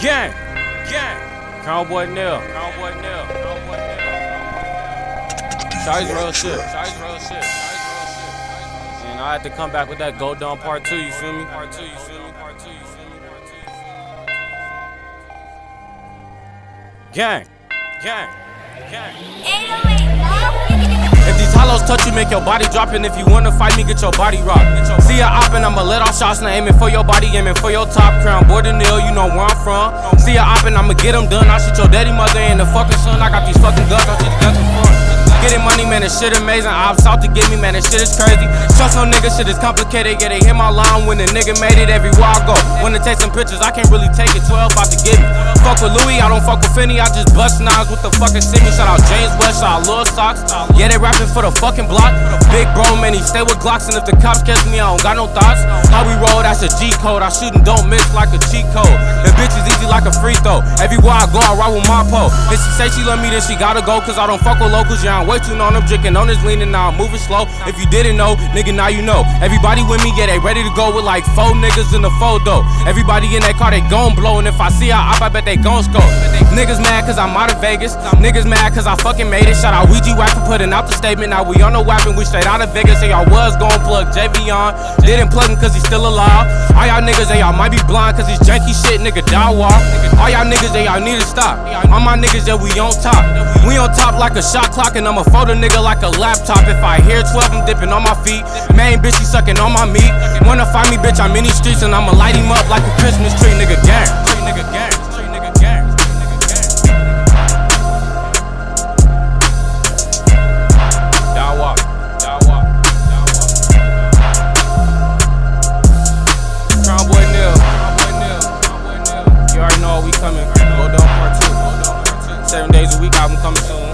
Gang, gang. Cowboy Nell, Cowboy Nell, Cowboy Nell. Shawty's real shit. Shawty's real shit. And I had to come back with that Go Dumb Part 2, you feel me? Part 2, you feel me? Part 2, you feel me? Part 2, you feel me? Gang, gang, gang. If these hollows touch you, make your body drop. And if you wanna fight me, get your body rocked. See ya op and I'ma let off shots. Now aiming for your body, aiming for your top crown. Boy, Deneal, you know where I'm from. See ya op and I'ma get them done. I shoot your daddy mother and the fucking son. I got these fucking guns, I shoot guns. Getting money, man, this shit amazing. Ops out to get me, man, this shit is crazy. Trust no nigga, shit is complicated. Yeah, they hit my line when the nigga made it everywhere I go. Wanna take some pictures, I can't really take it. 12 about to get me. Fuck with Louis, I don't fuck with Finney. I just bust knives with the fucking semi. Shout out James West, shout out Lil Socks. Yeah, they rapping for the fucking block. Big bro, man, he stay with Glocks. And if the cops catch me, I don't got no thoughts. How we roll, that's a G code. I shoot and don't miss like a cheat code. The bitch is easy like a free throw. Everywhere I go, I ride with my pole. If she say she love me, then she gotta go. Cause I don't fuck with locals. Yeah, I'm way too known. I'm drinking on this lean and now I'm moving slow. If you didn't know, nigga, now you know. Everybody with me, yeah, they ready to go with like four niggas in the photo. Everybody in that car, they gon' blow. And if I see her up, I bet they gon' score. Niggas mad cause I'm out of Vegas. Niggas mad cause I fucking made it. Shout out Ouija Whack for putting out the statement. Now we on the weapon, we straight out of Vegas. Say y'all was gon' plug JV on. Didn't plug him cause he's still alive. All y'all niggas, they y'all might be blind cause he's janky shit, nigga, die walk. All y'all niggas, they y'all need to stop. All my niggas, yeah, we on top. We on top like a shot clock, and I'ma photo nigga like a laptop. If I hear 12, I'm dipping on my feet. Main bitch, he sucking on my meat. Wanna find me, bitch, I'm in these streets, and I'ma light him up like a Christmas tree, nigga, gang. Seven days a week, album coming soon.